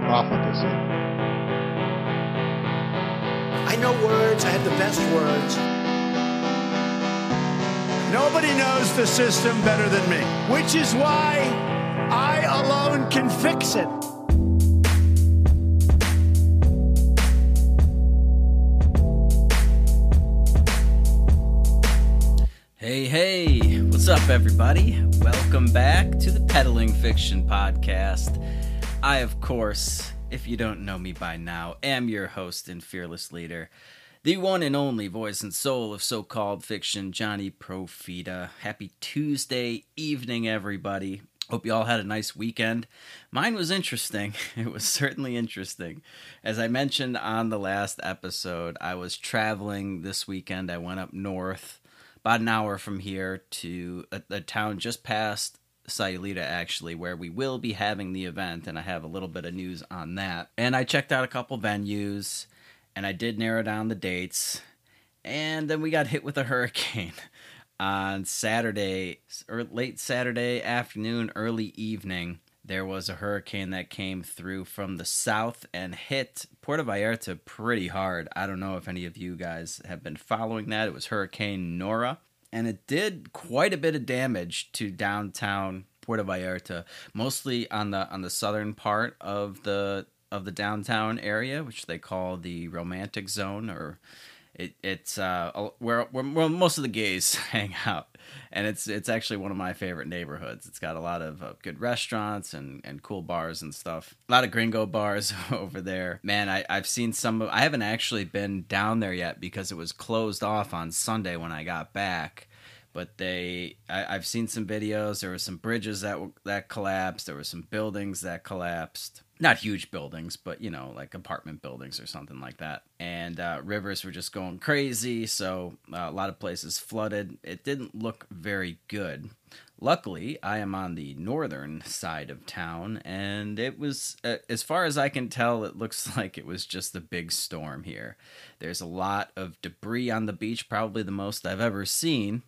profligacy. I know words, I have the best words. Nobody knows the system better than me, which is why I alone can fix it. Hey, hey, what's up, everybody? Welcome back to the Peddling Fiction Podcast. I, of course, if you don't know me by now, am your host and fearless leader, the one and only voice and soul of so called fiction, Johnny Profita. Happy Tuesday evening, everybody. Hope you all had a nice weekend. Mine was interesting. It was certainly interesting. As I mentioned on the last episode, I was traveling this weekend. I went up north, about an hour from here, to a, a town just past Sayulita, actually, where we will be having the event, and I have a little bit of news on that. And I checked out a couple venues and I did narrow down the dates. And then we got hit with a hurricane on Saturday, or er, late Saturday afternoon, early evening. There was a hurricane that came through from the south and hit Puerto Vallarta pretty hard. I don't know if any of you guys have been following that. It was Hurricane Nora, and it did quite a bit of damage to downtown Puerto Vallarta, mostly on the on the southern part of the of the downtown area, which they call the romantic zone, or it, it's uh, where, where, where most of the gays hang out, and it's it's actually one of my favorite neighborhoods. It's got a lot of uh, good restaurants and, and cool bars and stuff. A lot of gringo bars over there. Man, I, I've seen some. Of, I haven't actually been down there yet because it was closed off on Sunday when I got back but they I, have seen some videos there were some bridges that that collapsed there were some buildings that collapsed not huge buildings, but you know, like apartment buildings or something like that. And uh, rivers were just going crazy, so uh, a lot of places flooded. It didn't look very good. Luckily, I am on the northern side of town, and it was, uh, as far as I can tell, it looks like it was just a big storm here. There's a lot of debris on the beach, probably the most I've ever seen.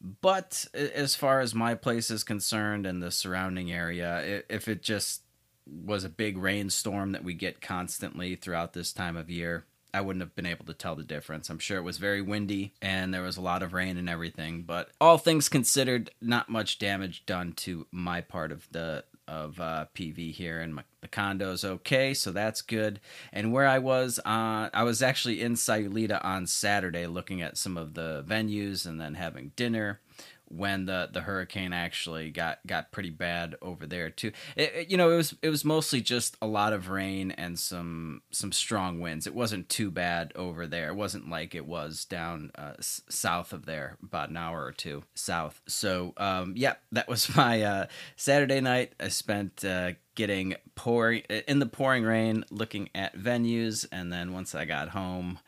But as far as my place is concerned and the surrounding area, if it just was a big rainstorm that we get constantly throughout this time of year, I wouldn't have been able to tell the difference. I'm sure it was very windy and there was a lot of rain and everything, but all things considered, not much damage done to my part of the of uh, PV here, and my, the condo's okay, so that's good. And where I was, uh, I was actually in Sayulita on Saturday, looking at some of the venues and then having dinner when the the hurricane actually got got pretty bad over there too. It, it, you know, it was it was mostly just a lot of rain and some some strong winds. It wasn't too bad over there. It wasn't like it was down uh, s- south of there, about an hour or two south. So, um, yeah, that was my uh, Saturday night. I spent. Uh, getting pouring in the pouring rain looking at venues and then once i got home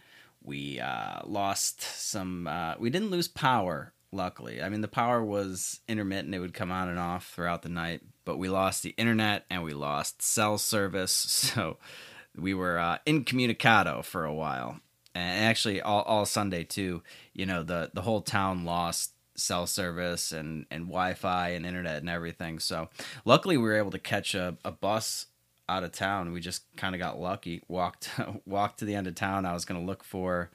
we uh, lost some uh, we didn't lose power luckily. I mean, the power was intermittent, it would come on and off throughout the night, but we lost the internet and we lost cell service. So we were uh, incommunicado for a while. And actually, all, all Sunday, too, you know, the, the whole town lost cell service and, and Wi Fi and internet and everything. So luckily, we were able to catch a, a bus out of town. We just kind of got lucky. Walked walked to the end of town. I was going to look for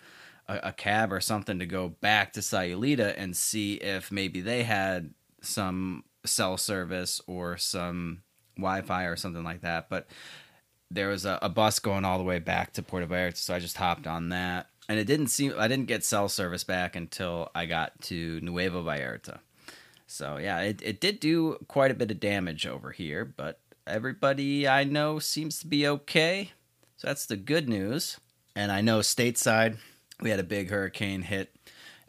a, a cab or something to go back to Sayulita and see if maybe they had some cell service or some Wi-Fi or something like that. But there was a, a, bus going all the way back to Puerto Vallarta, so I just hopped on that. And it didn't seem I didn't get cell service back until I got to Nuevo Vallarta. So yeah, it, it did do quite a bit of damage over here, but everybody I know seems to be okay. So that's the good news. And I know stateside we had a big hurricane hit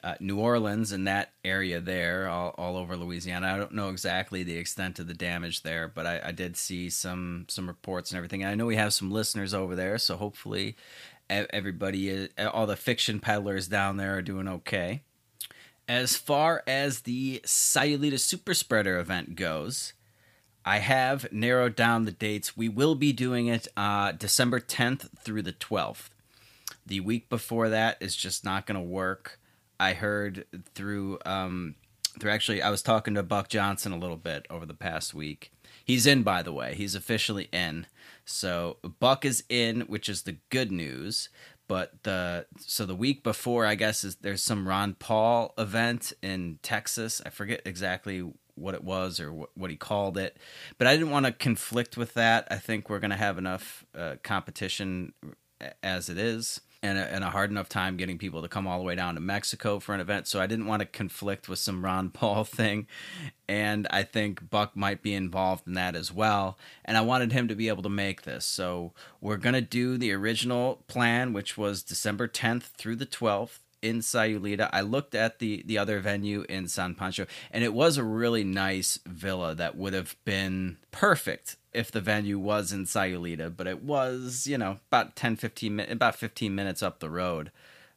uh, uh, New Orleans and that area there, all, all over Louisiana. I don't know exactly the extent of the damage there, but I, I did see some some reports and everything. I know we have some listeners over there, so hopefully everybody, is, all the fiction peddlers down there are doing okay. As far as the Sayulita Super Spreader event goes, I have narrowed down the dates. We will be doing it uh, December 10th through the 12th. The week before that is just not going to work. I heard through um, through actually I was talking to Buck Johnson a little bit over the past week. He's in by the way. He's officially in. So Buck is in, which is the good news. But the so the week before, I guess is there's some Ron Paul event in Texas. I forget exactly what it was or what, what he called it. But I didn't want to conflict with that. I think we're going to have enough uh, competition as it is. And a, and a, hard enough time getting people to come all the way down to Mexico for an event. So I didn't want to conflict with some Ron Paul thing. And I think Buck might be involved in that as well. And I wanted him to be able to make this. So we're going to do the original plan, which was December 10th through the 12th in Sayulita. I looked at the the other venue in San Pancho, and it was a really nice villa that would have been perfect if the venue was in Sayulita, but it was, you know, about 10 15 about 15 minutes up the road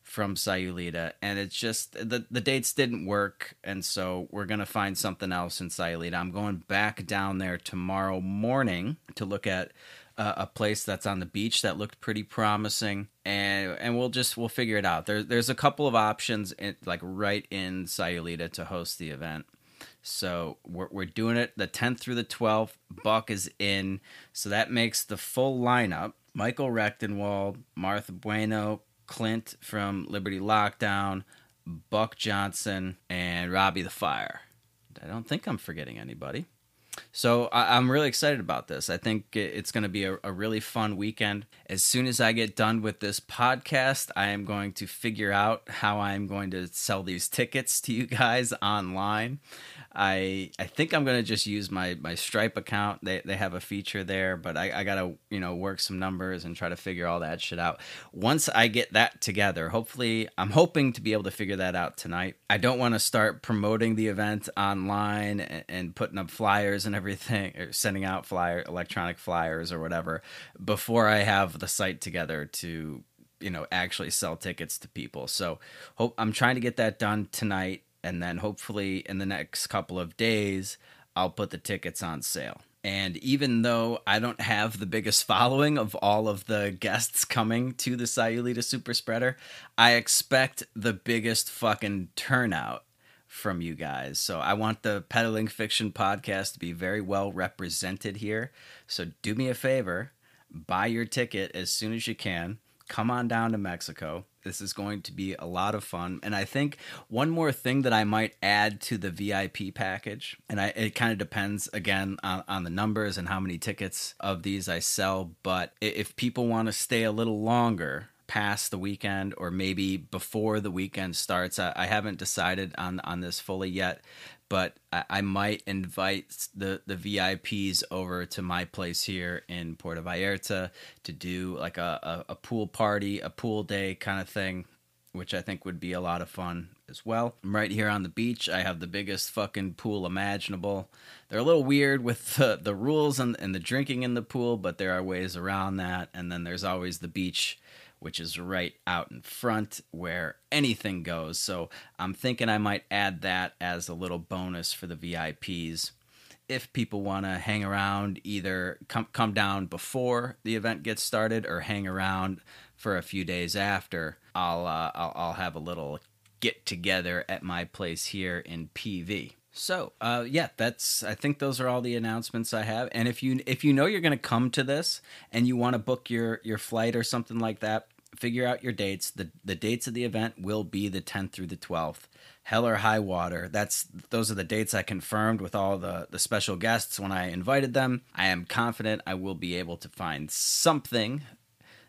from Sayulita and it's just the the dates didn't work and so we're going to find something else in Sayulita. I'm going back down there tomorrow morning to look at uh, a place that's on the beach that looked pretty promising, and and we'll just we'll figure it out. There's there's a couple of options in, like right in Sayulita to host the event. So we're, we're doing it the 10th through the 12th. Buck is in. So that makes the full lineup Michael Rectenwald, Martha Bueno, Clint from Liberty Lockdown, Buck Johnson, and Robbie the Fire. I don't think I'm forgetting anybody. So I, am really excited about this. I think it's going to be a, a, really fun weekend. As soon as I get done with this podcast, I am going to figure out how I'm going to sell these tickets to you guys online. I I think I'm gonna just use my my Stripe account. They they have a feature there, but I, I gotta you know work some numbers and try to figure all that shit out. Once I get that together, hopefully I'm hoping to be able to figure that out tonight. I don't want to start promoting the event online and, and putting up flyers and everything, or sending out flyer electronic flyers or whatever before I have the site together to you know actually sell tickets to people. So hope I'm trying to get that done tonight and then hopefully in the next couple of days I'll put the tickets on sale. And even though I don't have the biggest following of all of the guests coming to the Sayulita Super Spreader, I expect the biggest fucking turnout from you guys. So I want the Peddling Fiction podcast to be very well represented here. So do me a favor, buy your ticket as soon as you can. Come on down to Mexico. This is going to be a lot of fun. And I think one more thing that I might add to the VIP package, and I, it kind of depends again on, on, the numbers and how many tickets of these I sell. But if people want to stay a little longer, past the weekend or maybe before the weekend starts. I, I, haven't decided on on this fully yet, but I, I, might invite the the VIPs over to my place here in Puerto Vallarta to do like a, a, a pool party, a pool day kind of thing, which I think would be a lot of fun as well. I'm right here on the beach. I have the biggest fucking pool imaginable. They're a little weird with the, the rules and, and the drinking in the pool, but there are ways around that. And then there's always the beach which is right out in front where anything goes. So I'm thinking I might add that as a little bonus for the VIPs. If people want to hang around, either come come down before the event gets started or hang around for a few days after, I'll uh, I'll, I'll have a little get together at my place here in PV. So, uh, yeah, that's. I think those are all the announcements I have. And if you if you know you're going to come to this and you want to book your your flight or something like that, figure out your dates. the The dates of the event will be the 10th through the 12th. Hell or high water. That's those are the dates I confirmed with all the the special guests when I invited them. I am confident I will be able to find something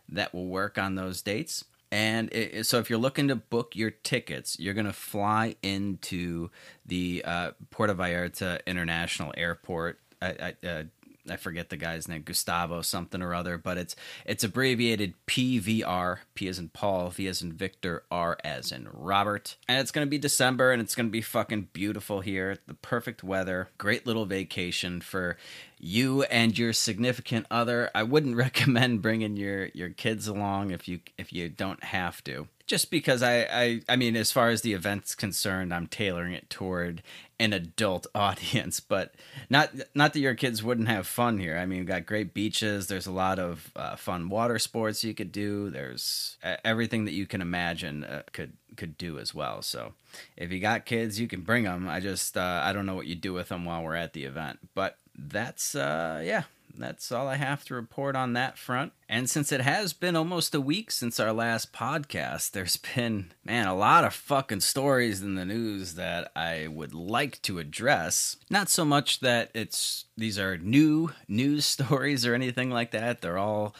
that will work on those dates. And it, so, if you're looking to book your tickets, you're going to fly into the uh, Puerto Vallarta International Airport. I, I, uh, I forget the guy's name, Gustavo something or other, but it's it's abbreviated PVR, P as in Paul, V as in Victor, R as in Robert. And it's going to be December and it's going to be fucking beautiful here. The perfect weather, great little vacation for you and your significant other. I wouldn't recommend bringing your your kids along if you if you don't have to. Just because I I I mean as far as the event's concerned, I'm tailoring it toward an adult audience, but not not that your kids wouldn't have fun here. I mean, we've got great beaches. There's a lot of uh, fun water sports you could do. There's everything that you can imagine uh, could could do as well. So if you got kids, you can bring them. I just uh, I don't know what you do with them while we're at the event, but that's uh yeah that's all I have to report on that front. And since it has been almost a week since our last podcast, there's been, man, a lot of fucking stories in the news that I would like to address. Not so much that it's these are new news stories or anything like that. They're all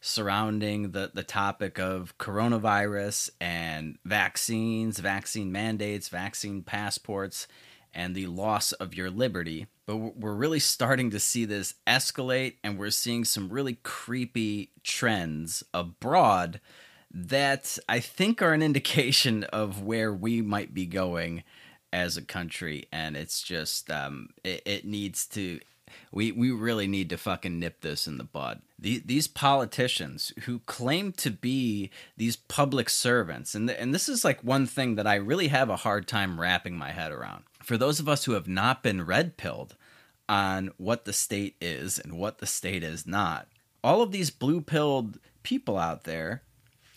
surrounding the, the topic of coronavirus and vaccines, vaccine mandates, vaccine passports, and the loss of your liberty. But we're really starting to see this escalate, and we're seeing some really creepy trends abroad that I think are an indication of where we might be going as a country. And it's just, um, it, it needs to we we really need to fucking nip this in the bud. These, these politicians who claim to be these public servants, and and this is like one thing that I really have a hard time wrapping my head around. For those of us who have not been red pilled on what the state is and what the state is not, all of these blue pilled people out there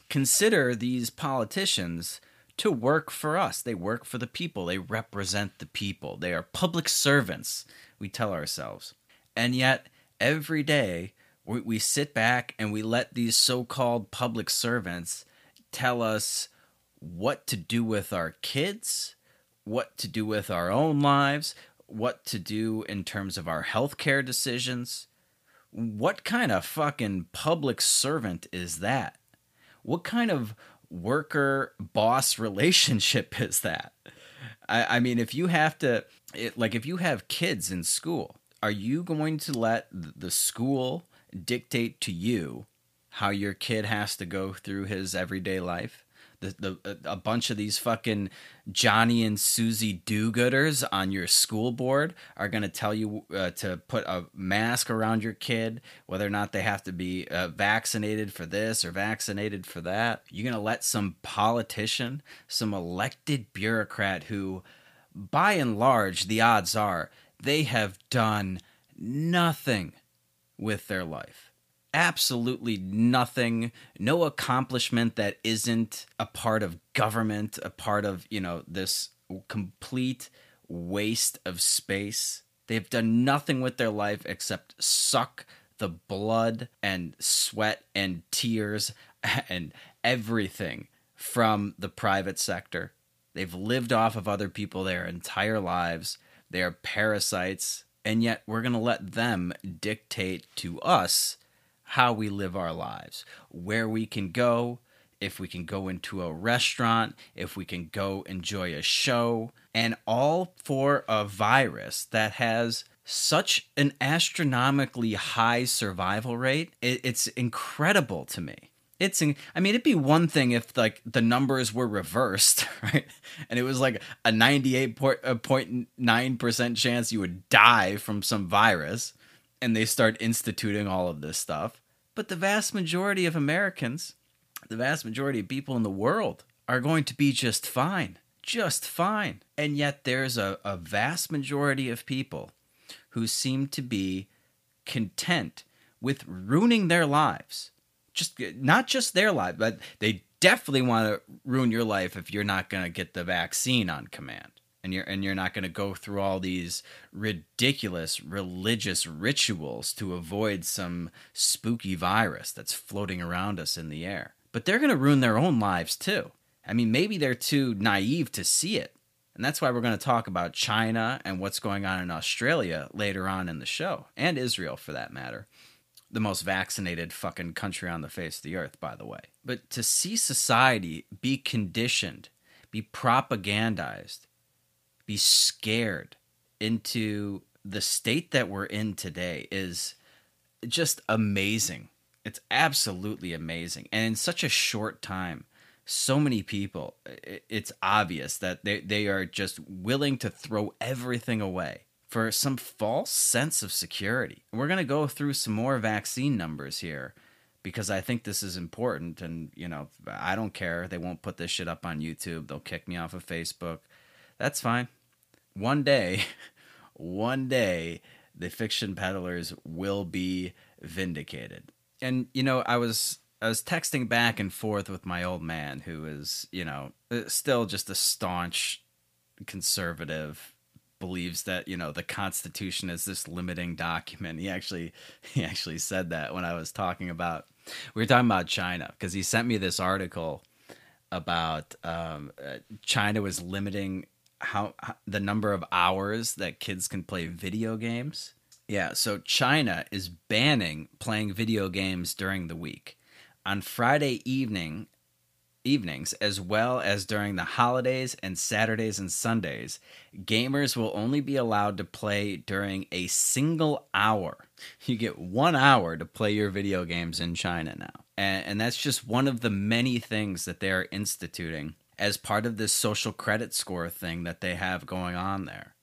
consider these politicians to work for us. They work for the people. They represent the people. They are public servants we tell ourselves. And yet, every day, we, we sit back and we let these so called public servants tell us what to do with our kids, what to do with our own lives, what to do in terms of our healthcare decisions. What kind of fucking public servant is that? What kind of worker boss relationship is that? I, I mean, if you have to, it, like, if you have kids in school, are you going to let the school dictate to you how your kid has to go through his everyday life? The, the a bunch of these fucking Johnny and Susie do-gooders on your school board are going to tell you uh, to put a mask around your kid, whether or not they have to be uh, vaccinated for this or vaccinated for that. You're going to let some politician, some elected bureaucrat who, by and large, the odds are they have done nothing with their life absolutely nothing, no accomplishment that isn't a part of government, a part of, you know, this complete waste of space. They've done nothing with their life except suck the blood and sweat and tears and everything from the private sector. They've lived off of other people their entire lives. They are parasites. And yet, we're going to let them dictate to us how we live our lives, where we can go, if we can go into a restaurant, if we can go enjoy a show, and all for a virus that has such an astronomically high survival rate. It's incredible to me. It's, I mean, it'd be one thing if like the numbers were reversed, right? And it was like a 98.9% chance you would die from some virus and they start instituting all of this stuff. But the vast majority of Americans, the vast majority of people in the world, are going to be just fine. Just fine. And yet there's a, a vast majority of people who seem to be content with ruining their lives. Just not just their life, but they definitely want to ruin your life if you're not going to get the vaccine on command and you're and you're not going to go through all these ridiculous religious rituals to avoid some spooky virus that's floating around us in the air. But they're going to ruin their own lives too. I mean, maybe they're too naive to see it. And that's why we're going to talk about China and what's going on in Australia later on in the show, and Israel for that matter. The most vaccinated fucking country on the face of the earth, by the way. But to see society be conditioned, be propagandized, be scared into the state that we're in today is just amazing. It's absolutely amazing. And in such a short time, so many people, it's obvious that they, they are just willing to throw everything away for some false sense of security. We're going to go through some more vaccine numbers here because I think this is important. And, you know, I don't care. They won't put this shit up on YouTube, they'll kick me off of Facebook. That's fine. One day, one day, the fiction peddlers will be vindicated. And, you know, I was. I was texting back and forth with my old man, who is, you know, uh, still just a staunch conservative believes that you know the constitution is this limiting document. He actually he actually said that when i was talking about we were talking about china because he sent me this article about um, uh, china was limiting how, how the number of hours that kids can play video games. Yeah so china is banning playing video games during the week. On friday evening evenings, as well as during the holidays and Saturdays and Sundays, gamers will only be allowed to play during a single hour. You get one hour to play your video games in China now. And, and that's just one of the many things that they're instituting as part of this social credit score thing that they have going on there.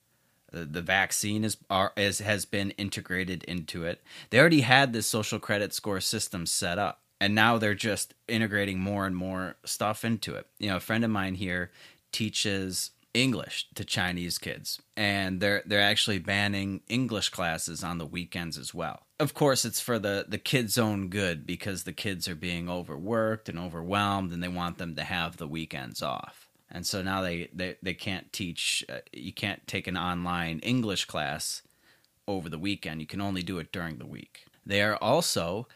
The, the vaccine is, are, is has been integrated into it. They already had this social credit score system set up and now they're just integrating more and more stuff into it. You know, a friend of mine here teaches English to Chinese kids, and they're they're actually banning English classes on the weekends as well. Of course, it's for the the kids' own good because the kids are being overworked and overwhelmed, and they want them to have the weekends off. And so now they they, they can't teach. Uh, you can't take an online English class over the weekend. You can only do it during the week. They are also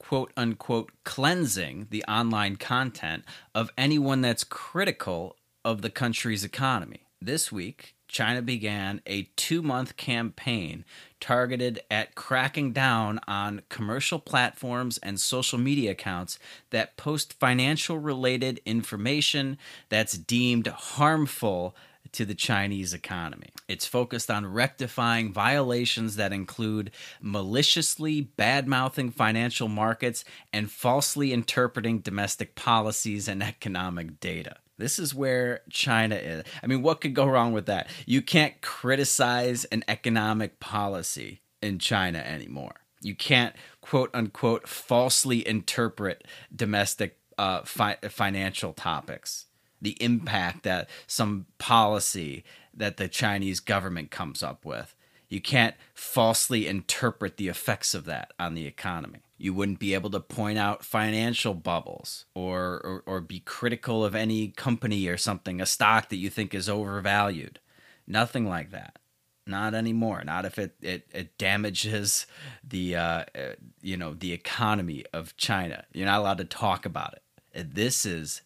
quote unquote cleansing the online content of anyone that's critical of the country's economy. This week, China began a two month campaign targeted at cracking down on commercial platforms and social media accounts that post financial related information that's deemed harmful to the Chinese economy. It's focused on rectifying violations that include maliciously bad mouthing financial markets and falsely interpreting domestic policies and economic data. This is where China is. I mean, what could go wrong with that? You can't criticize an economic policy in China anymore. You can't, quote unquote, falsely interpret domestic uh, fi- financial topics the impact that some policy that the Chinese government comes up with. You can't falsely interpret the effects of that on the economy. You wouldn't be able to point out financial bubbles or, or, or be critical of any company or something, a stock that you think is overvalued. Nothing like that. Not anymore. Not if it, it, it damages the uh, uh, you know the economy of China. You're not allowed to talk about it. This is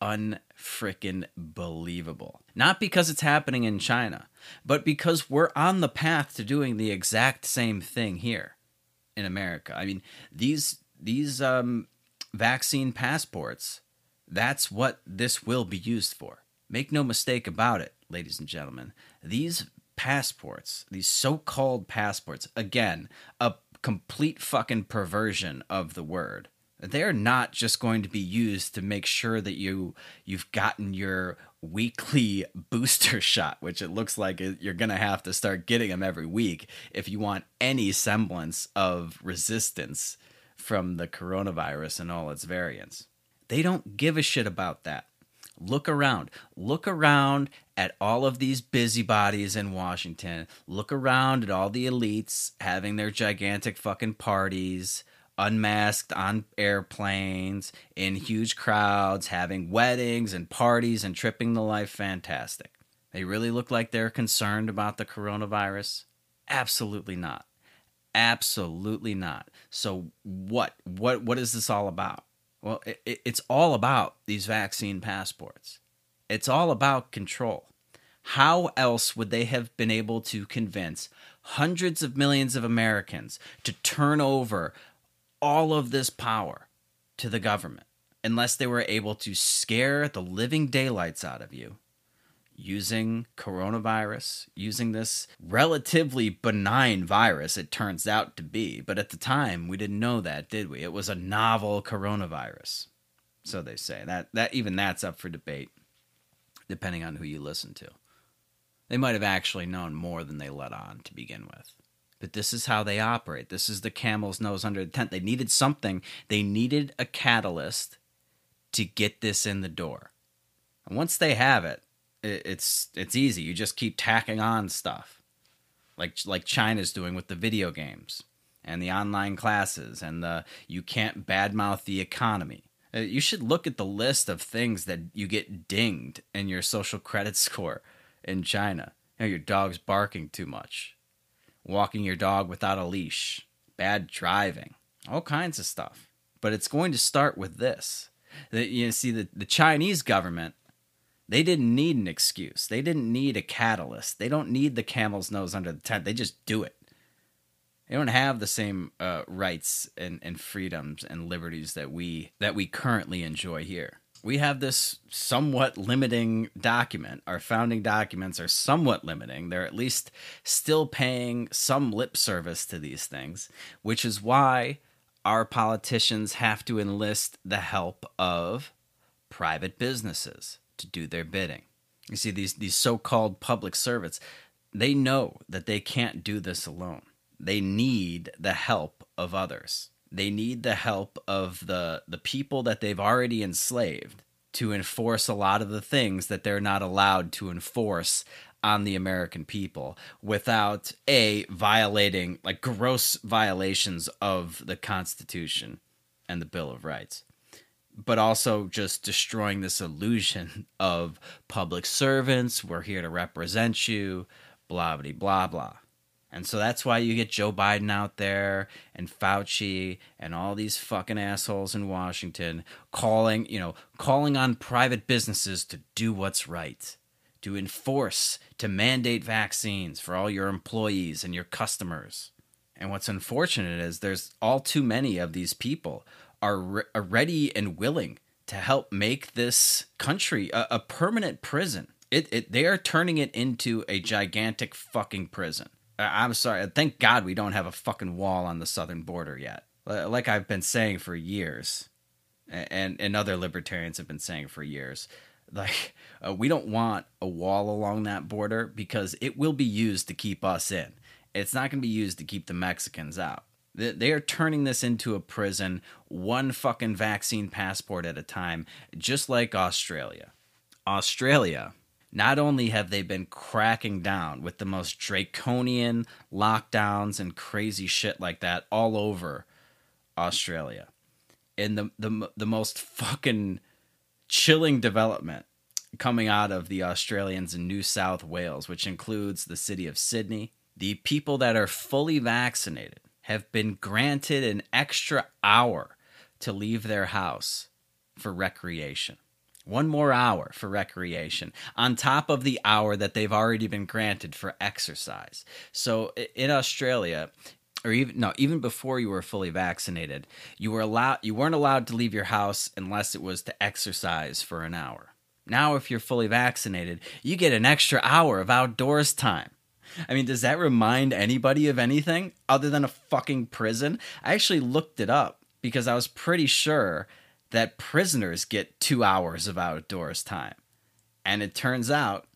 unfreaking believable. Not because it's happening in China, but because we're on the path to doing the exact same thing here in America. I mean, these these um, vaccine passports, that's what this will be used for. Make no mistake about it, ladies and gentlemen. These passports, these so-called passports, again, a complete fucking perversion of the word they're not just going to be used to make sure that you you've gotten your weekly booster shot which it looks like you're going to have to start getting them every week if you want any semblance of resistance from the coronavirus and all its variants. They don't give a shit about that. Look around. Look around at all of these busybodies in Washington. Look around at all the elites having their gigantic fucking parties unmasked on airplanes, in huge crowds, having weddings and parties and tripping the life fantastic. They really look like they're concerned about the coronavirus? Absolutely not. Absolutely not. So what what what is this all about? Well, it, it's all about these vaccine passports. It's all about control. How else would they have been able to convince hundreds of millions of Americans to turn over all of this power to the government unless they were able to scare the living daylights out of you, using coronavirus, using this relatively benign virus, it turns out to be. But at the time, we didn't know that, did we? It was a novel coronavirus. So they say. That that even that's up for debate, depending on who you listen to. They might have actually known more than they let on to begin with. But this is how they operate. This is the camel's nose under the tent. They needed something. They needed a catalyst to get this in the door. And once they have it, it's it's easy. You just keep tacking on stuff, like like China's doing with the video games and the online classes and the you can't badmouth the economy. Uh, you should look at the list of things that you get dinged in your social credit score in China. You know, your dog's barking too much, walking your dog without a leash, bad driving, all kinds of stuff. But it's going to start with this. The, you see, the, the Chinese government they didn't need an excuse. They didn't need a catalyst. They don't need the camel's nose under the tent. They just do it. They don't have the same uh, rights and, and freedoms and liberties that we that we currently enjoy here. We have this somewhat limiting document. Our founding documents are somewhat limiting. They're at least still paying some lip service to these things, which is why our politicians have to enlist the help of private businesses to do their bidding. You see, these, these so called public servants, they know that they can't do this alone. They need the help of others. They need the help of the, the people that they've already enslaved to enforce a lot of the things that they're not allowed to enforce on the American people without a violating like gross violations of the Constitution and the Bill of Rights but also just destroying this illusion of public servants. We're here to represent you, blah, blah, blah, blah. And so that's why you get Joe Biden out there and Fauci and all these fucking assholes in Washington calling, you know, calling on private businesses to do what's right, to enforce, to mandate vaccines for all your employees and your customers. And what's unfortunate is there's all too many of these people are, re- are ready and willing to help make this country a, a permanent prison. It, it, they are turning it into a gigantic fucking prison. I'm sorry. Thank God we don't have a fucking wall on the southern border yet. Like I've been saying for years, and and other libertarians have been saying for years, like uh, we don't want a wall along that border because it will be used to keep us in. It's not going to be used to keep the Mexicans out. They are turning this into a prison, one fucking vaccine passport at a time, just like Australia. Australia, not only have they been cracking down with the most draconian lockdowns and crazy shit like that all over Australia, and the the the most fucking chilling development coming out of the Australians in New South Wales, which includes the city of Sydney, the people that are fully vaccinated have been granted an extra hour to leave their house for recreation. One more hour for recreation on top of the hour that they've already been granted for exercise. So in Australia, or even no, even before you were fully vaccinated, you were allowed you weren't allowed to leave your house unless it was to exercise for an hour. Now if you're fully vaccinated, you get an extra hour of outdoors time. I mean, does that remind anybody of anything other than a fucking prison? I actually looked it up because I was pretty sure that prisoners get two hours of outdoors time. And it turns out,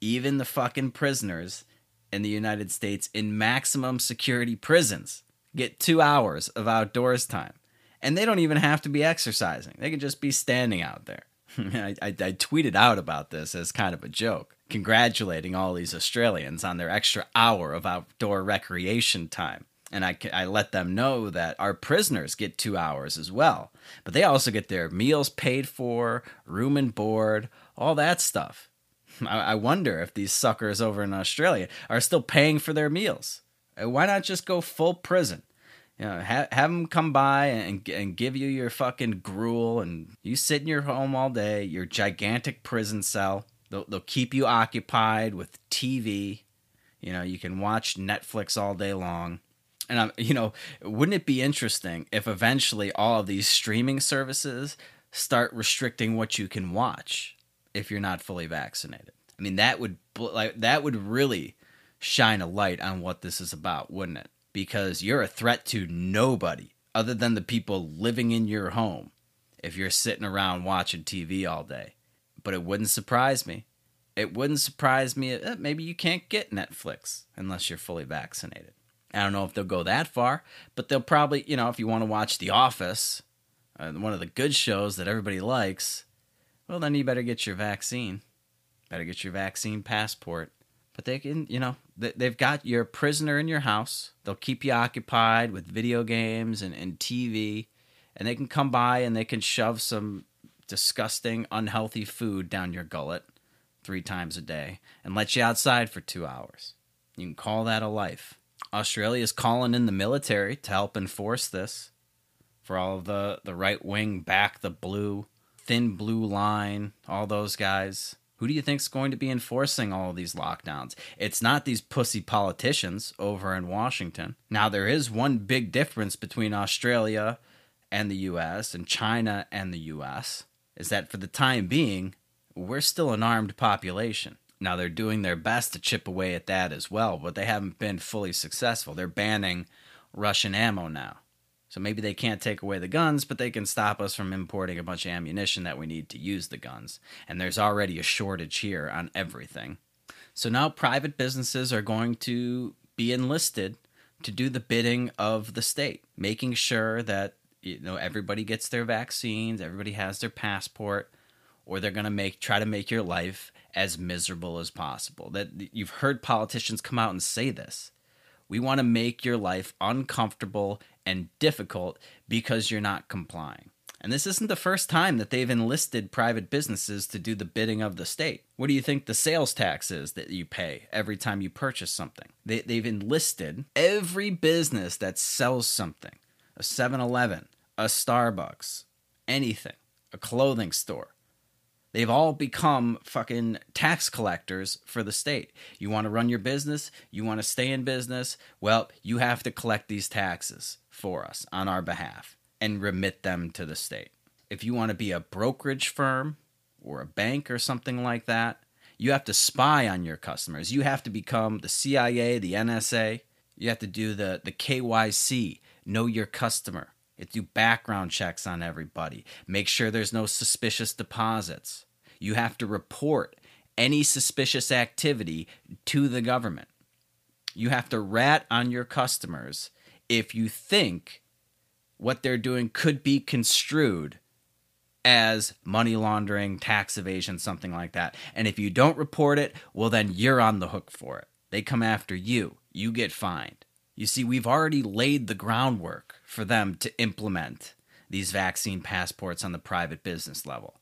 even the fucking prisoners in the United States in maximum security prisons get two hours of outdoors time. And they don't even have to be exercising, they can just be standing out there. I, I, I tweeted out about this as kind of a joke congratulating all these Australians on their extra hour of outdoor recreation time. And I, I let them know that our prisoners get two hours as well. But they also get their meals paid for, room and board, all that stuff. I, I wonder if these suckers over in Australia are still paying for their meals. Uh, why not just go full prison? You know, have, have them come by and, and give you your fucking gruel, and you sit in your home all day, your gigantic prison cell, They'll, they'll keep you occupied with TV. You know, you can watch Netflix all day long. And I'm, you know, wouldn't it be interesting if eventually all of these streaming services start restricting what you can watch if you're not fully vaccinated? I mean, that would like that would really shine a light on what this is about, wouldn't it? Because you're a threat to nobody other than the people living in your home if you're sitting around watching TV all day. But it wouldn't surprise me. It wouldn't surprise me. Uh, maybe you can't get Netflix unless you're fully vaccinated. I don't know if they'll go that far, but they'll probably, you know, if you want to watch The Office, uh, one of the good shows that everybody likes, well, then you better get your vaccine. Better get your vaccine passport. But they can, you know, they've got your prisoner in your house. They'll keep you occupied with video games and, and TV, and they can come by and they can shove some disgusting, unhealthy food down your gullet three times a day and let you outside for two hours. You can call that a life. Australia is calling in the military to help enforce this for all of the, the right wing back the blue, thin blue line, all those guys. Who do you think's going to be enforcing all of these lockdowns? It's not these pussy politicians over in Washington. Now there is one big difference between Australia and the US and China and the US is that for the time being, we're still an armed population. Now they're doing their best to chip away at that as well, but they haven't been fully successful. They're banning Russian ammo now. So maybe they can't take away the guns, but they can stop us from importing a bunch of ammunition that we need to use the guns. And there's already a shortage here on everything. So now private businesses are going to be enlisted to do the bidding of the state, making sure that you know everybody gets their vaccines, everybody has their passport, or they're going to make try to make your life as miserable as possible. That you've heard politicians come out and say this. We want to make your life uncomfortable and difficult because you're not complying. And this isn't the first time that they've enlisted private businesses to do the bidding of the state. What do you think the sales tax is that you pay every time you purchase something? They, have enlisted every business that sells something a 7 Eleven, a Starbucks, anything, a clothing store. They've all become fucking tax collectors for the state. You want to run your business? You want to stay in business? Well, you have to collect these taxes for us on our behalf and remit them to the state. If you want to be a brokerage firm or a bank or something like that, you have to spy on your customers. You have to become the CIA, the NSA. You have to do the, the KYC, know your customer do background checks on everybody. Make sure there's no suspicious deposits. You have to report any suspicious activity to the government. You have to rat on your customers if you think what they're doing could be construed as money laundering, tax evasion, something like that. And if you don't report it, well, then you're on the hook for it. They come after you, you get fined. You see, we've already laid the groundwork for them to implement these vaccine passports on the private business level.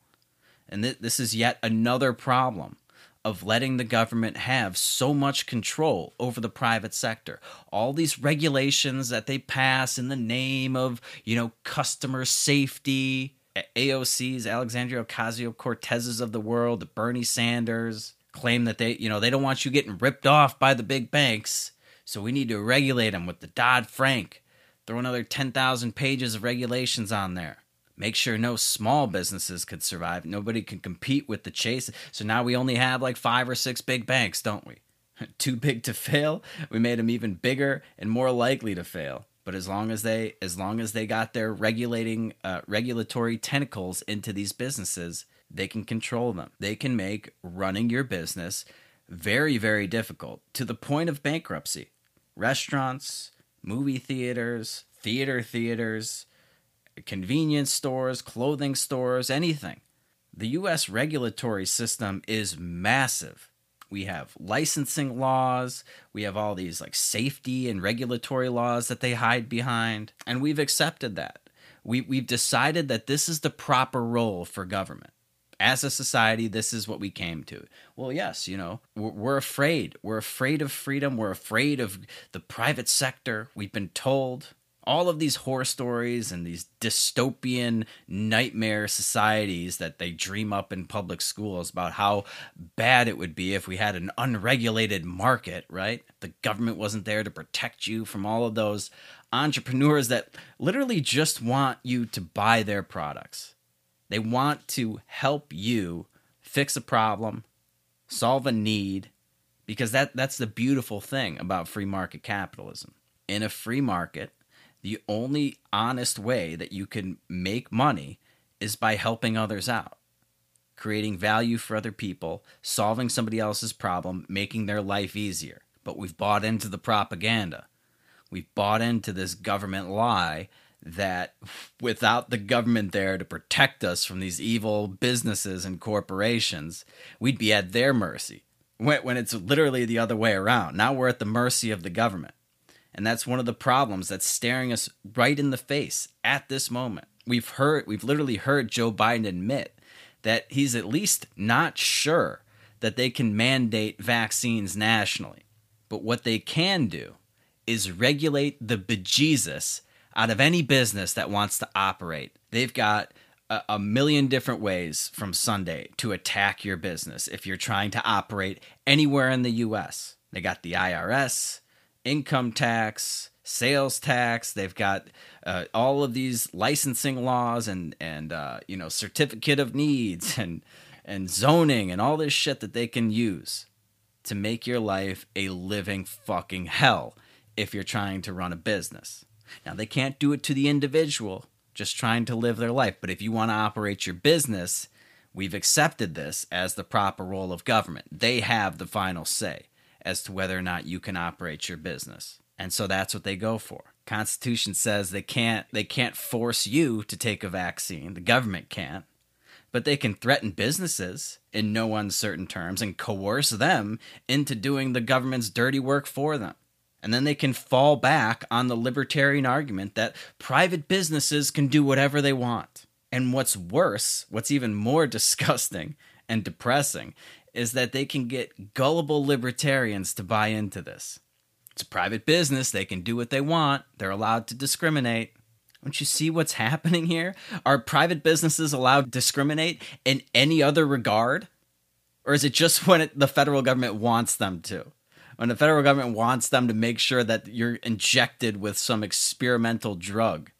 And th- this is yet another problem of letting the government have so much control over the private sector. All these regulations that they pass in the name of, you know, customer safety, AOC's, Alexandria Ocasio Cortez's of the world, the Bernie Sanders claim that they, you know, they don't want you getting ripped off by the big banks. So we need to regulate them with the Dodd Frank Throw another 10,000 pages of regulations on there. Make sure no small businesses could survive. Nobody can compete with the chase. So now we only have like five or six big banks, don't we? Too big to fail. We made them even bigger and more likely to fail. But as long as they, as long as they got their regulating, uh, regulatory tentacles into these businesses, they can control them. They can make running your business very, very difficult to the point of bankruptcy. Restaurants, movie theaters, theater theaters, convenience stores, clothing stores, anything. The US regulatory system is massive. We have licensing laws, we have all these like safety and regulatory laws that they hide behind, and we've accepted that. We, we've decided that this is the proper role for government as a society, this is what we came to. Well, yes, you know, we're, afraid. We're afraid of freedom. We're afraid of the private sector. We've been told all of these horror stories and these dystopian nightmare societies that they dream up in public schools about how bad it would be if we had an unregulated market, right? The government wasn't there to protect you from all of those entrepreneurs that literally just want you to buy their products they want to help you fix a problem, solve a need, because that, that's the beautiful thing about free market capitalism. In a free market, the only honest way that you can make money is by helping others out, creating value for other people, solving somebody else's problem, making their life easier. But we've bought into the propaganda. We've bought into this government lie that without the government there to protect us from these evil businesses and corporations, we'd be at their mercy. When, when it's literally the other way around. Now we're at the mercy of the government. And that's one of the problems that's staring us right in the face at this moment. We've heard, we've literally heard Joe Biden admit that he's at least not sure that they can mandate vaccines nationally. But what they can do is regulate the bejesus out of any business that wants to operate. They've got a, a, million different ways from Sunday to attack your business if you're trying to operate anywhere in the US. They got the IRS, income tax, sales tax. They've got uh, all of these licensing laws and and uh, you know certificate of needs and and zoning and all this shit that they can use to make your life a living fucking hell if you're trying to run a business. Now, they can't do it to the individual just trying to live their life, but if you want to operate your business, we've accepted this as the proper role of government. They have the final say as to whether or not you can operate your business. And so that's what they go for. Constitution says they can't they can't force you to take a vaccine. The government can't. But they can threaten businesses in no uncertain terms and coerce them into doing the government's dirty work for them. And then they can fall back on the libertarian argument that private businesses can do whatever they want. And what's worse, what's even more disgusting and depressing, is that they can get gullible libertarians to buy into this. It's a private business, they can do what they want, they're allowed to discriminate. Don't you see what's happening here? Are private businesses allowed to discriminate in any other regard? Or is it just when it, the federal government wants them to? When the federal government wants them to make sure that you're injected with some experimental drug,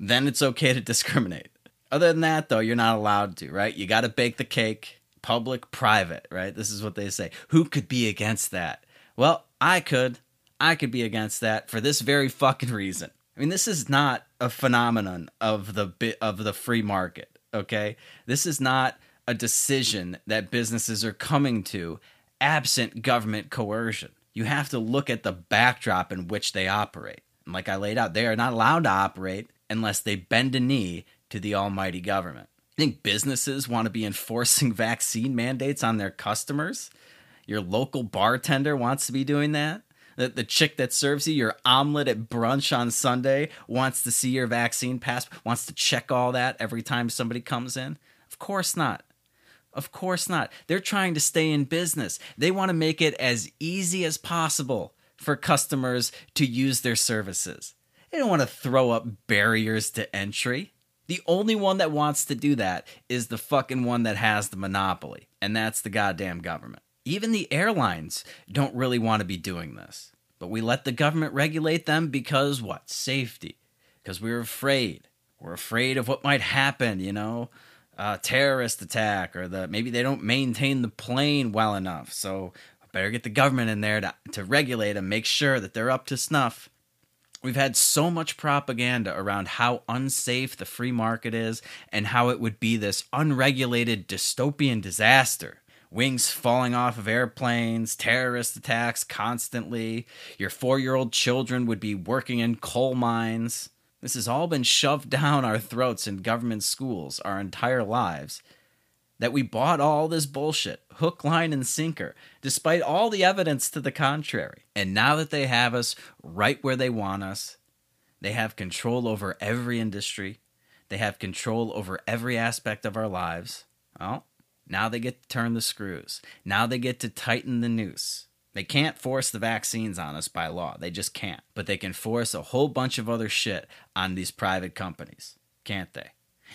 then it's okay to discriminate. Other than that, though, you're not allowed to, right? You got to bake the cake, public, private, right? This is what they say. Who could be against that? Well, I could. I could be against that for this very fucking reason. I mean, this is not a phenomenon of the bit of the free market, okay? This is not a decision that businesses are coming to absent government coercion you have to look at the backdrop in which they operate. And like I laid out, they are not allowed to operate unless they bend a knee to the almighty government. I think businesses want to be enforcing vaccine mandates on their customers? Your local bartender wants to be doing that? The, the chick that serves you your omelet at brunch on Sunday wants to see your vaccine pass, wants to check all that every time somebody comes in? Of course not. Of course not. They're trying to stay in business. They want to make it as easy as possible for customers to use their services. They don't want to throw up barriers to entry. The only one that wants to do that is the fucking one that has the monopoly, and that's the goddamn government. Even the airlines don't really want to be doing this. But we let the government regulate them because what? Safety. Because we're afraid. We're afraid of what might happen, you know? Uh, terrorist attack or the maybe they don't maintain the plane well enough. So I better get the government in there to, to regulate and make sure that they're up to snuff. We've had so much propaganda around how unsafe the free market is and how it would be this unregulated dystopian disaster. Wings falling off of airplanes, terrorist attacks constantly. Your four year old children would be working in coal mines. This has all been shoved down our throats in government schools our entire lives. That we bought all this bullshit, hook, line, and sinker, despite all the evidence to the contrary. And now that they have us right where they want us, they have control over every industry, they have control over every aspect of our lives. Well, now they get to turn the screws. Now they get to tighten the noose. They can't force the vaccines on us by law. They just can't. But they can force a whole bunch of other shit on these private companies, can't they?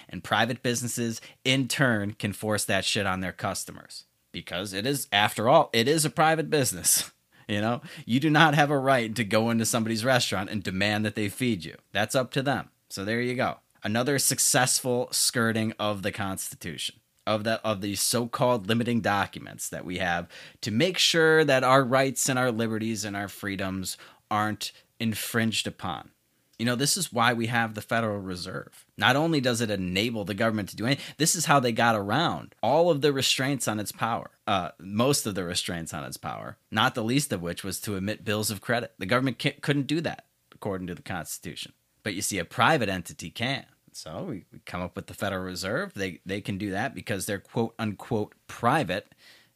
And private businesses, in turn, can force that shit on their customers. Because it is, after all, it is a private business. You know, you do not have a right to go into somebody's restaurant and demand that they feed you. That's up to them. So there you go. Another successful skirting of the Constitution of the of these so-called limiting documents that we have to make sure that our rights and our liberties and our freedoms aren't infringed upon. You know, this is why we have the Federal Reserve. Not only does it enable the government to do anything, this is how they got around all of the restraints on its power. Uh, most of the restraints on its power, not the least of which was to emit bills of credit. The government couldn't do that, according to the Constitution. But you see, a private entity can. So we, we come up with the Federal Reserve. They they can do that because they're quote unquote private,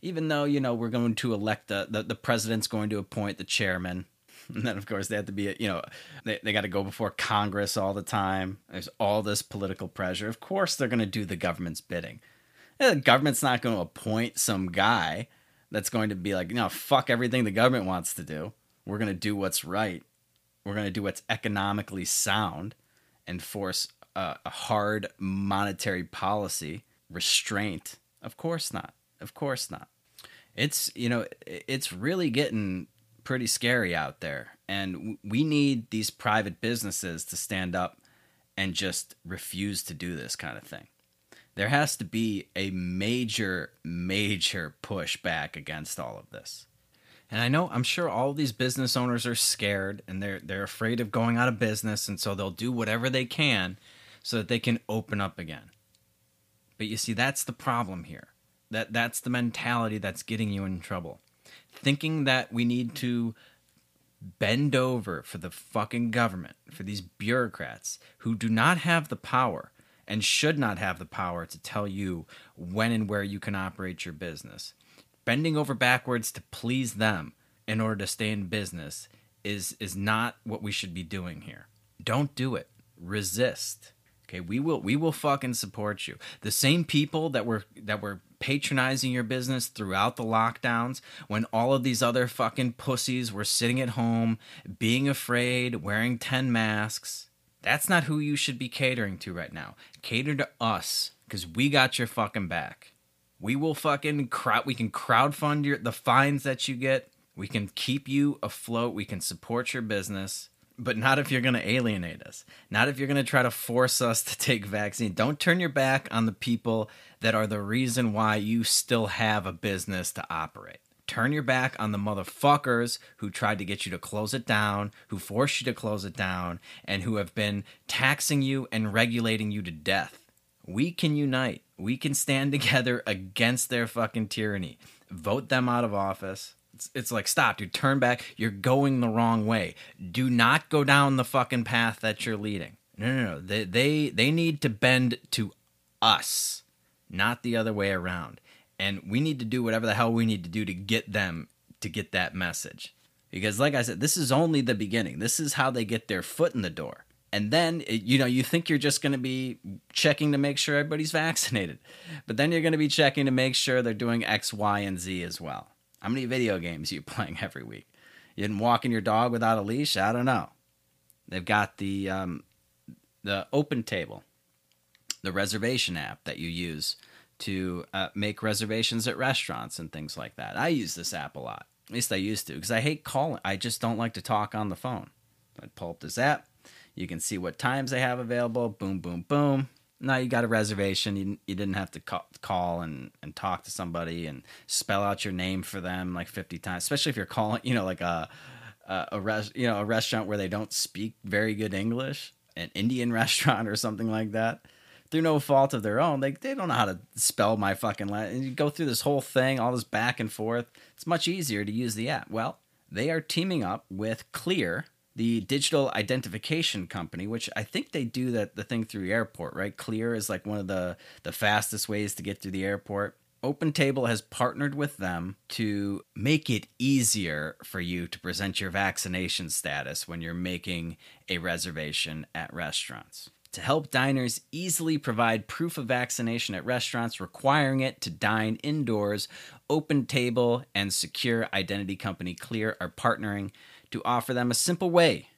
even though you know we're going to elect the the, the president's going to appoint the chairman. And then of course they have to be you know they, they got to go before congress all the time. There's all this political pressure. Of course they're going to do the government's bidding. And the government's not going to appoint some guy that's going to be like you know fuck everything the government wants to do. We're going to do what's right. We're going to do what's economically sound and force a, a hard monetary policy restraint of course not of course not it's you know it's really getting pretty scary out there. And we need these private businesses to stand up and just refuse to do this kind of thing. There has to be a major, major pushback against all of this. And I know I'm sure all these business owners are scared and they're they're afraid of going out of business and so they'll do whatever they can so that they can open up again. But you see that's the problem here. That that's the mentality that's getting you in trouble thinking that we need to bend over for the fucking government, for these bureaucrats who do not have the power and should not have the power to tell you when and where you can operate your business. Bending over backwards to please them in order to stay in business is is not what we should be doing here. Don't do it. Resist. Okay, we will we will fucking support you. The same people that were that were patronizing your business throughout the lockdowns when all of these other fucking pussies were sitting at home, being afraid, wearing 10 masks. That's not who you should be catering to right now. Cater to us cuz we got your fucking back. We will fucking crowd we can crowdfund your the fines that you get. We can keep you afloat. We can support your business but not if you're going to alienate us. Not if you're going to try to force us to take vaccine. Don't turn your back on the people that are the reason why you still have a business to operate. Turn your back on the motherfuckers who tried to get you to close it down, who forced you to close it down, and who have been taxing you and regulating you to death. We can unite. We can stand together against their fucking tyranny. Vote them out of office it's, it's like stop, dude. Turn back. You're going the wrong way. Do not go down the fucking path that you're leading. No, no, no. They they they need to bend to us, not the other way around. And we need to do whatever the hell we need to do to get them to get that message. Because like I said, this is only the beginning. This is how they get their foot in the door. And then, you know, you think you're just going to be checking to make sure everybody's vaccinated. But then you're going to be checking to make sure they're doing X, Y, and Z as well. How many video games are you playing every week? You didn't walking your dog without a leash? I don't know. They've got the um, the OpenTable, the reservation app that you use to uh, make reservations at restaurants and things like that. I use this app a lot. At least I used to, because I hate calling. I just don't like to talk on the phone. I pull up this app. You can see what times they have available. Boom, boom, boom now you got a reservation. You, you didn't have to call, call and, and talk to somebody and spell out your name for them like 50 times, especially if you're calling, you know, like a, a, a res, you know, a restaurant where they don't speak very good English, an Indian restaurant or something like that. Through no fault of their own, they, they don't know how to spell my fucking last. And you go through this whole thing, all this back and forth. It's much easier to use the app. Well, they are teaming up with Clear, the digital identification company, which I think they do that the thing through the airport, right? Clear is like one of the the fastest ways to get through the airport. OpenTable has partnered with them to make it easier for you to present your vaccination status when you're making a reservation at restaurants. To help diners easily provide proof of vaccination at restaurants requiring it to dine indoors, OpenTable and secure identity company Clear are partnering to offer them a simple way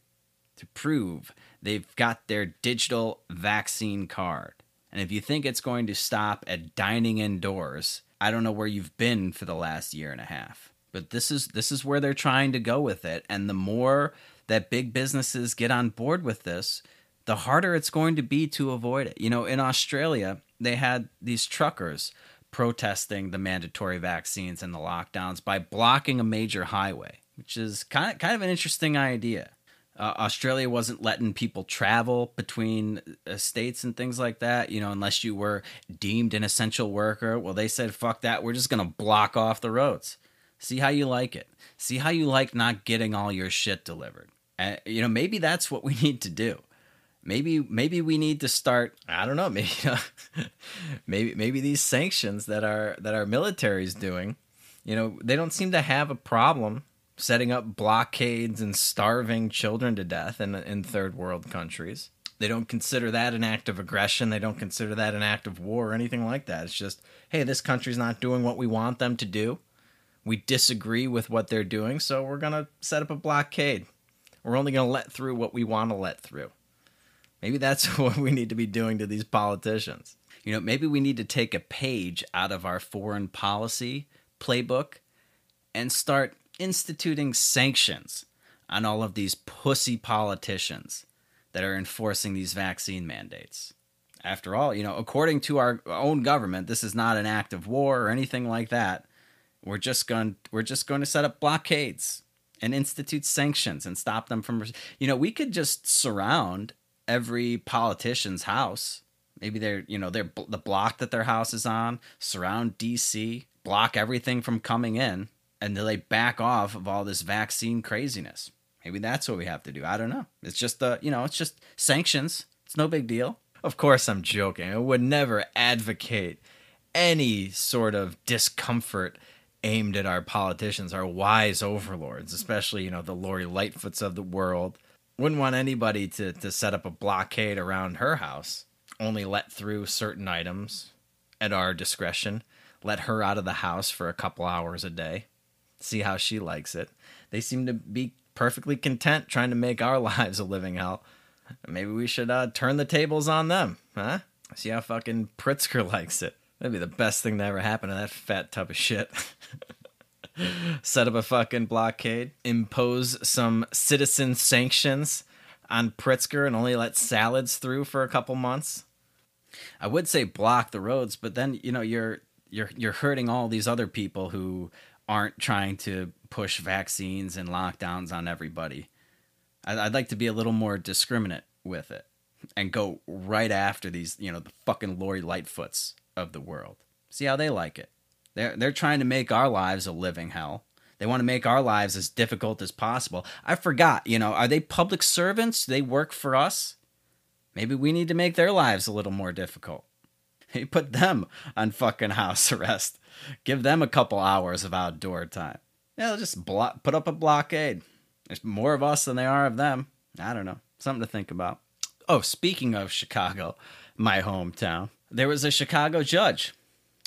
to prove they've got their digital vaccine card. And if you think it's going to stop at dining indoors, I don't know where you've been for the last year and a half. But this is this is where they're trying to go with it and the more that big businesses get on board with this, the harder it's going to be to avoid it. You know, in Australia, they had these truckers protesting the mandatory vaccines and the lockdowns by blocking a major highway, which is kind of kind of an interesting idea. Uh, Australia wasn't letting people travel between uh, states and things like that, you know, unless you were deemed an essential worker. Well, they said, fuck that. We're just to block off the roads. See how you like it. See how you like not getting all your shit delivered. Uh, you know, maybe that's what we need to do. Maybe maybe we need to start. I don't know. Maybe maybe maybe these sanctions that our that our military is doing, you know, they don't seem to have a problem setting up blockades and starving children to death in in third world countries. They don't consider that an act of aggression. They don't consider that an act of war or anything like that. It's just, hey, this country's not doing what we want them to do. We disagree with what they're doing, so we're going to set up a blockade. We're only going to let through what we want to let through. Maybe that's what we need to be doing to these politicians. You know, maybe we need to take a page out of our foreign policy playbook and start instituting sanctions on all of these pussy politicians that are enforcing these vaccine mandates. After all, you know, according to our own government, this is not an act of war or anything like that. We're just going we're just going to set up blockades and institute sanctions and stop them from you know, we could just surround every politician's house. Maybe they're, you know, they're the block that their house is on, surround DC, block everything from coming in and they back off of all this vaccine craziness. Maybe that's what we have to do. I don't know. It's just the, you know, it's just sanctions. It's no big deal. Of course, I'm joking. I would never advocate any sort of discomfort aimed at our politicians, our wise overlords, especially, you know, the Lori Lightfoots of the world. Wouldn't want anybody to, to set up a blockade around her house, only let through certain items at our discretion, let her out of the house for a couple hours a day see how she likes it. They seem to be perfectly content trying to make our lives a living hell. Maybe we should uh, turn the tables on them, huh? See how fucking Pritzker likes it. That'd be the best thing to ever happen to that fat tub of shit. Set up a fucking blockade, impose some citizen sanctions on Pritzker, and only let salads through for a couple months. I would say block the roads, but then you know you're you're you're hurting all these other people who aren't trying to push vaccines and lockdowns on everybody. I'd like to be a little more discriminate with it and go right after these, you know, the fucking Lori Lightfoots of the world. See how they like it. They're they're trying to make our lives a living hell. They want to make our lives as difficult as possible. I forgot, you know, are they public servants? Do they work for us? Maybe we need to make their lives a little more difficult. He put them on fucking house arrest. Give them a couple hours of outdoor time. Yeah, just blo- put up a blockade. There's more of us than there are of them. I don't know. Something to think about. Oh, speaking of Chicago, my hometown, there was a Chicago judge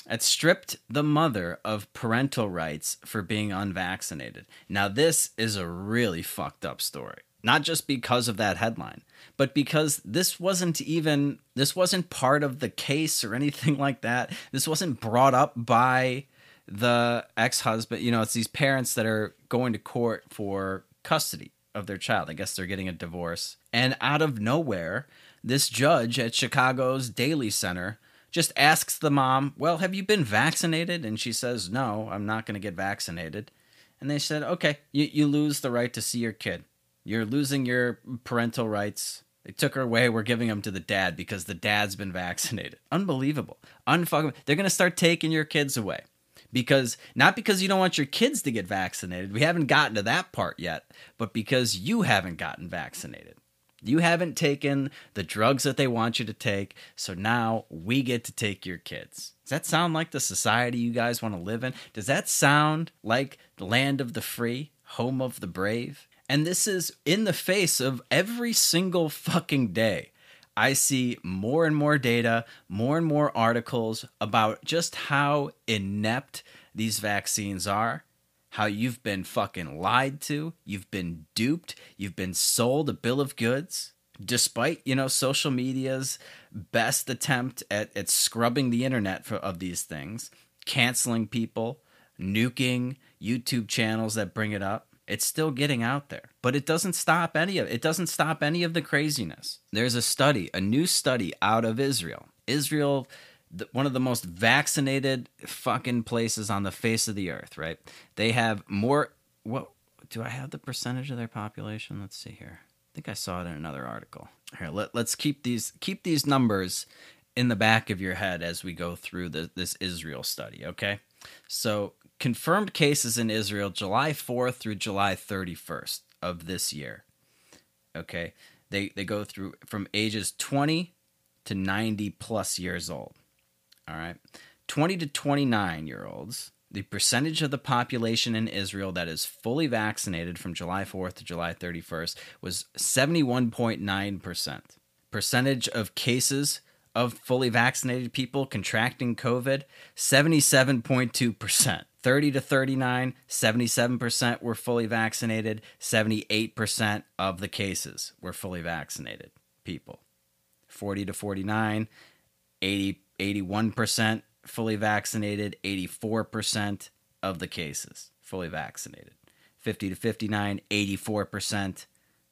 that stripped the mother of parental rights for being unvaccinated. Now, this is a really fucked up story not just because of that headline but because this wasn't even this wasn't part of the case or anything like that. This wasn't brought up by the ex-husband you know it's these parents that are going to court for custody of their child. I guess they're getting a divorce. And out of nowhere this judge at chicago's Daley Center just asks the mom well have you been vaccinated? And she says no i'm not going to get vaccinated. And they said okay you, you lose the right to see your kid you're losing your parental rights. They took her away. We're giving them to the dad because the dad's been vaccinated. Unbelievable. Unfucking. They're going to start taking your kids away. Because not because you don't want your kids to get vaccinated. We haven't gotten to that part yet, but because you haven't gotten vaccinated. You haven't taken the drugs that they want you to take, so now we get to take your kids. Does that sound like the society you guys want to live in? Does that sound like the land of the free, home of the brave? And this is in the face of every single fucking day. I see more and more data, more and more articles about just how inept these vaccines are, how you've been fucking lied to, you've been duped, you've been sold a bill of goods. Despite, you know, social media's best attempt at, at scrubbing the internet for, of these things, canceling people, nuking YouTube channels that bring it up, it's still getting out there, but it doesn't stop any of it doesn't stop any of the craziness. There's a study, a new study out of Israel. Israel one of the most vaccinated fucking places on the face of the earth, right? They have more. What do I have the percentage of their population? Let's see here. I think I saw it in another article. Here, let, let's keep these keep these numbers in the back of your head as we go through the, this Israel study. Okay, so confirmed cases in Israel July 4th through July 31st of this year. Okay, they they go through from ages 20 to 90 plus years old. All right. 20 to 29 year olds, the percentage of the population in Israel that is fully vaccinated from July 4th to July 31st was 71.9%. Percentage of cases of fully vaccinated people contracting COVID, 77.2%. 30 to 39, 77% were fully vaccinated. 78% of the cases were fully vaccinated people. 40 to 49, 80, 81% fully vaccinated, 84% of the cases fully vaccinated. 50 to 59, 84%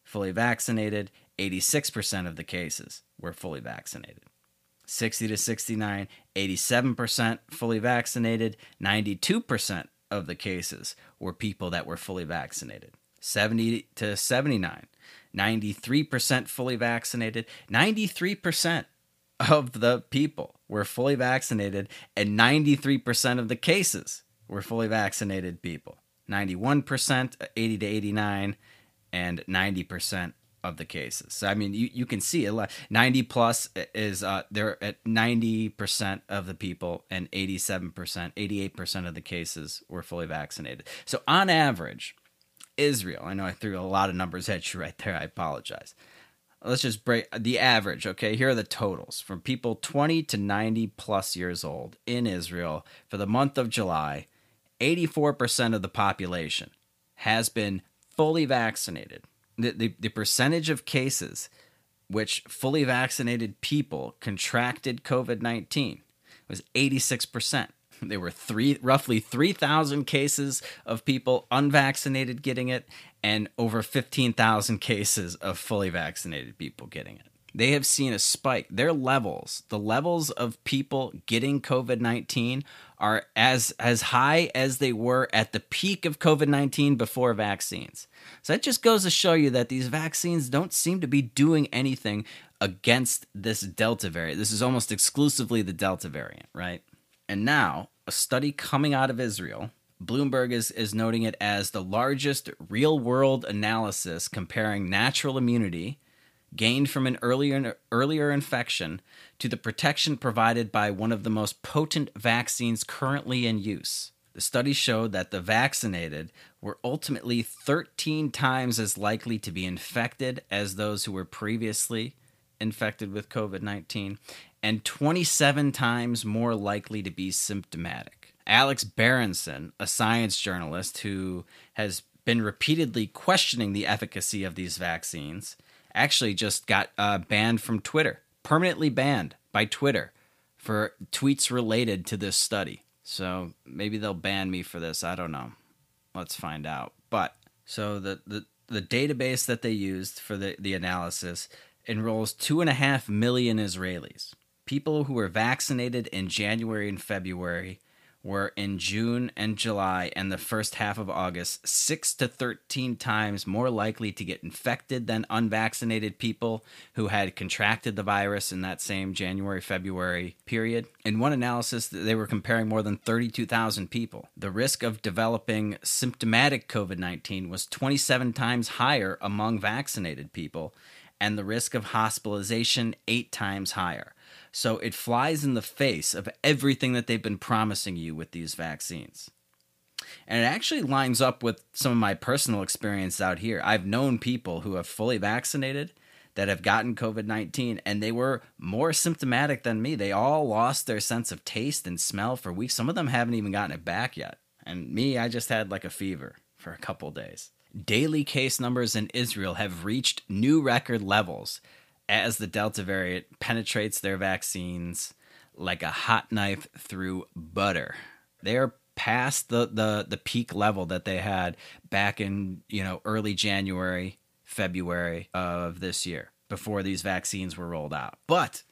fully vaccinated, 86% of the cases were fully vaccinated. 60 to 69, 87% fully vaccinated, 92% of the cases were people that were fully vaccinated. 70 to 79, 93% fully vaccinated, 93% of the people were fully vaccinated, and 93% of the cases were fully vaccinated people. 91%, 80 to 89, and 90% of the cases. So I mean, you, you can see it. Ninety plus is uh, they're at ninety percent of the people, and eighty seven percent, eighty eight percent of the cases were fully vaccinated. So on average, Israel. I know I threw a lot of numbers at you right there. I apologize. Let's just break the average. Okay, here are the totals from people twenty to ninety plus years old in Israel for the month of July. Eighty four percent of the population has been fully vaccinated the, the, the percentage of cases which fully vaccinated people contracted COVID 19 was 86%. There were three, roughly 3,000 cases of people unvaccinated getting it, and over 15,000 cases of fully vaccinated people getting it they have seen a spike. Their levels, the levels of people getting COVID 19 are as as high as they were at the peak of COVID 19 before vaccines. So that just goes to show you that these vaccines don't seem to be doing anything against this Delta variant. This is almost exclusively the Delta variant, right? And now, a study coming out of Israel Bloomberg is, is noting it as the largest real world analysis comparing natural immunity gained from an earlier earlier infection to the protection provided by one of the most potent vaccines currently in use. The study showed that the vaccinated were ultimately 13 times as likely to be infected as those who were previously infected with COVID 19 and 27 times more likely to be symptomatic. Alex Berenson, a science journalist who has been repeatedly questioning the efficacy of these vaccines, actually just got uh, banned from Twitter, permanently banned by Twitter for tweets related to this study. So maybe they'll ban me for this. I don't know. Let's find out. But so the the, the database that they used for the, the analysis enrolls two and a half million Israelis, people who were vaccinated in January and February were in June and July and the first half of August 6 to 13 times more likely to get infected than unvaccinated people who had contracted the virus in that same January February period. In one analysis, they were comparing more than 32,000 people. The risk of developing symptomatic COVID 19 was 27 times higher among vaccinated people, and the risk of hospitalization eight times higher. So it flies in the face of everything that they've been promising you with these vaccines. And it actually lines up with some of my personal experience out here. I've known people who have fully vaccinated that have gotten COVID 19 and they were more symptomatic than me. They all lost their sense of taste and smell for weeks. Some of them haven't even gotten it back yet. And me, I just had like a fever for a couple days. Daily case numbers in Israel have reached new record levels as the Delta variant penetrates their vaccines like a hot knife through butter. They're past the, the, the peak level that they had back in, you know, early January, February of this year before these vaccines were rolled out. But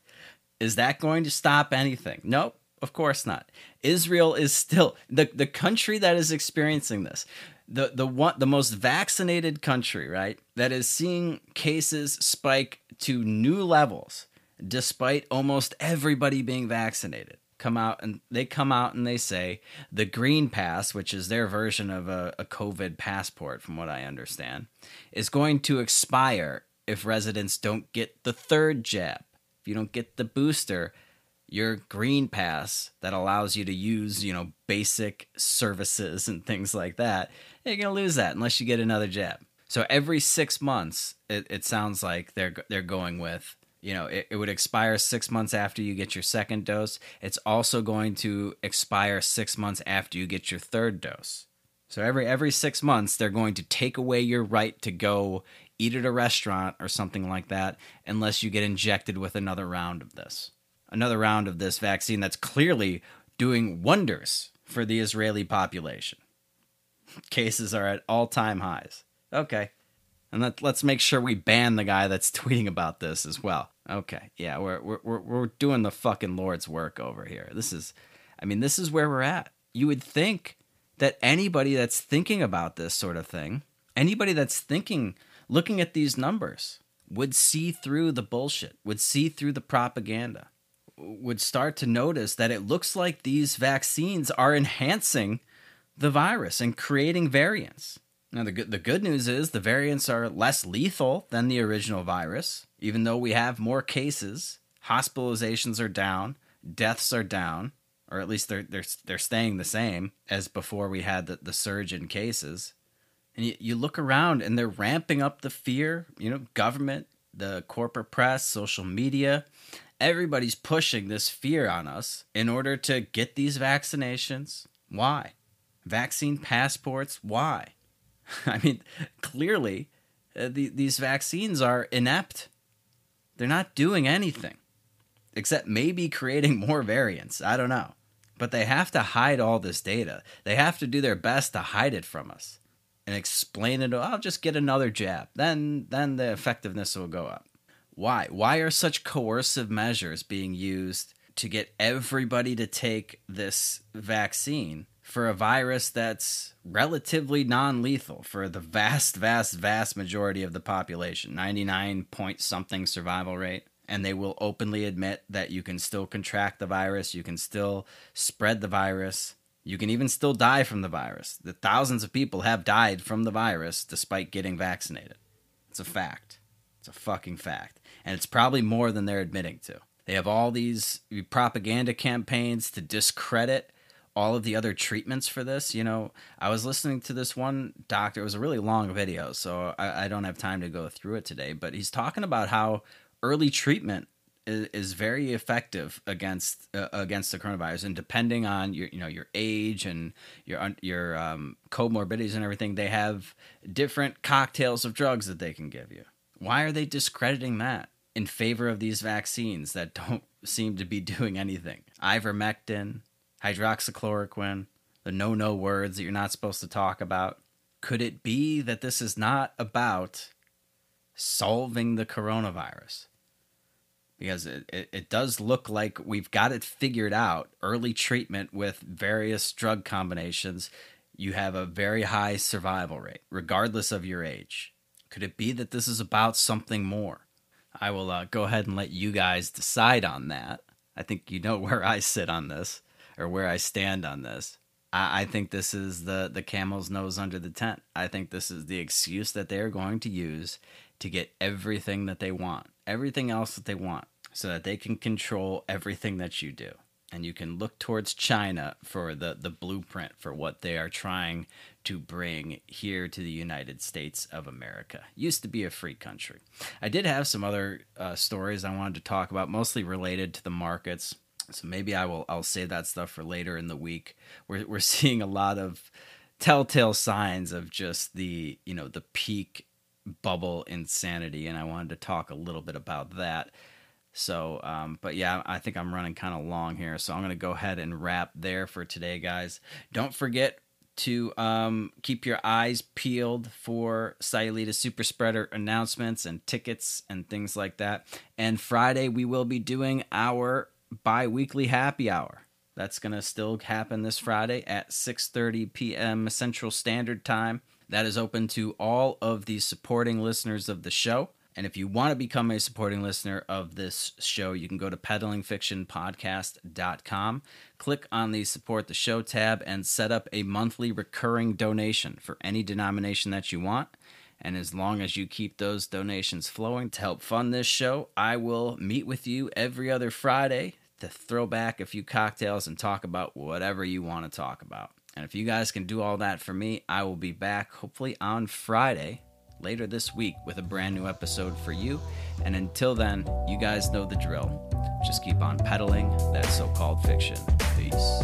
Is that going to stop anything? Nope, of course not. Israel is still the, the country that is experiencing this. The the one the most vaccinated country, right? That is seeing cases spike to new levels despite almost everybody being vaccinated come out and they come out and they say the green pass which is their version of a, a, covid passport from what i understand is going to expire if residents don't get the third jab if you don't get the booster your green pass that allows you to use you know basic services and things like that you're going to lose that unless you get another jab. So every six months it, it sounds like they're they're going with you know it, it would expire six months after you get your second dose. It's also going to expire six months after you get your third dose. So every every six months they're going to take away your right to go eat at a restaurant or something like that unless you get injected with another round of this another round of this vaccine that's clearly doing wonders for the israeli population cases are at all-time highs okay and let, let's make sure we ban the guy that's tweeting about this as well. Okay, yeah, we're we're we're doing the fucking Lord's work over here. This is, I mean, this is where we're at. You would think that anybody that's thinking about this sort of thing, anybody that's thinking, looking at these numbers, would see through the bullshit, would see through the propaganda, would start to notice that it looks like these vaccines are enhancing the virus and creating variants. Now, the good, the good news is the variants are less lethal than the original virus, even though we have more cases. Hospitalizations are down, deaths are down, or at least they're, they're, they're staying the same as before we had the, the surge in cases. And you, you look around and they're ramping up the fear, you know, government, the corporate press, social media. Everybody's pushing this fear on us in order to get these vaccinations. Why? Vaccine passports? Why? I mean, clearly, uh, the, these vaccines are inept. They're not doing anything except maybe creating more variants. I don't know. But they have to hide all this data. They have to do their best to hide it from us and explain it. I'll just get another jab. Then, then the effectiveness will go up. Why? Why are such coercive measures being used to get everybody to take this vaccine for a virus that's relatively non lethal for the vast, vast, vast majority of the population 99 point something survival rate. And they will openly admit that you can still contract the virus, you can still spread the virus, you can even still die from the virus. The thousands of people have died from the virus despite getting vaccinated. It's a fact. It's a fucking fact. And it's probably more than they're admitting to. They have all these propaganda campaigns to discredit all of the other treatments for this. You know, I was listening to this one doctor. It was a really long video, so I, I don't have time to go through it today. But he's talking about how early treatment is, is very effective against uh, against the coronavirus, and depending on your you know your age and your your um, comorbidities and everything, they have different cocktails of drugs that they can give you. Why are they discrediting that in favor of these vaccines that don't seem to be doing anything? Ivermectin, hydroxychloroquine, the no no words that you're not supposed to talk about. Could it be that this is not about solving the coronavirus? Because it, it, it, does look like we've got it figured out. Early treatment with various drug combinations, you have a very high survival rate, regardless of your age. Could it be that this is about something more? I will uh, go ahead and let you guys decide on that. I think you know where I sit on this or where I stand on this. I, I think this is the the camel's nose under the tent. I think this is the excuse that they are going to use to get everything that they want, everything else that they want, so that they can control everything that you do. And you can look towards China for the, the blueprint for what they are trying to bring here to the United States of America. Used to be a free country. I did have some other uh, stories I wanted to talk about, mostly related to the markets. So maybe I will I'll save that stuff for later in the week. We're we're seeing a lot of telltale signs of just the you know the peak bubble insanity, and I wanted to talk a little bit about that. So, um, but yeah, I think I'm running kind of long here, so I'm going to go ahead and wrap there for today, guys. Don't forget to um, keep your eyes peeled for Sayulita Super Spreader announcements and tickets and things like that. And Friday, we will be doing our bi weekly happy hour. That's going to still happen this Friday at 6:30 p.m. Central Standard Time. That is open to all of the supporting listeners of the show. And if you want to become a supporting listener of this show, you can go to peddlingfictionpodcast.com, click on the support the show tab, and set up a monthly recurring donation for any denomination that you want. And as long as you keep those donations flowing to help fund this show, I will meet with you every other Friday to throw back a few cocktails and talk about whatever you want to talk about. And if you guys can do all that for me, I will be back hopefully on Friday later this week with a brand new episode for you. And until then, you guys know the drill. Just keep on peddling that so called fiction. Peace.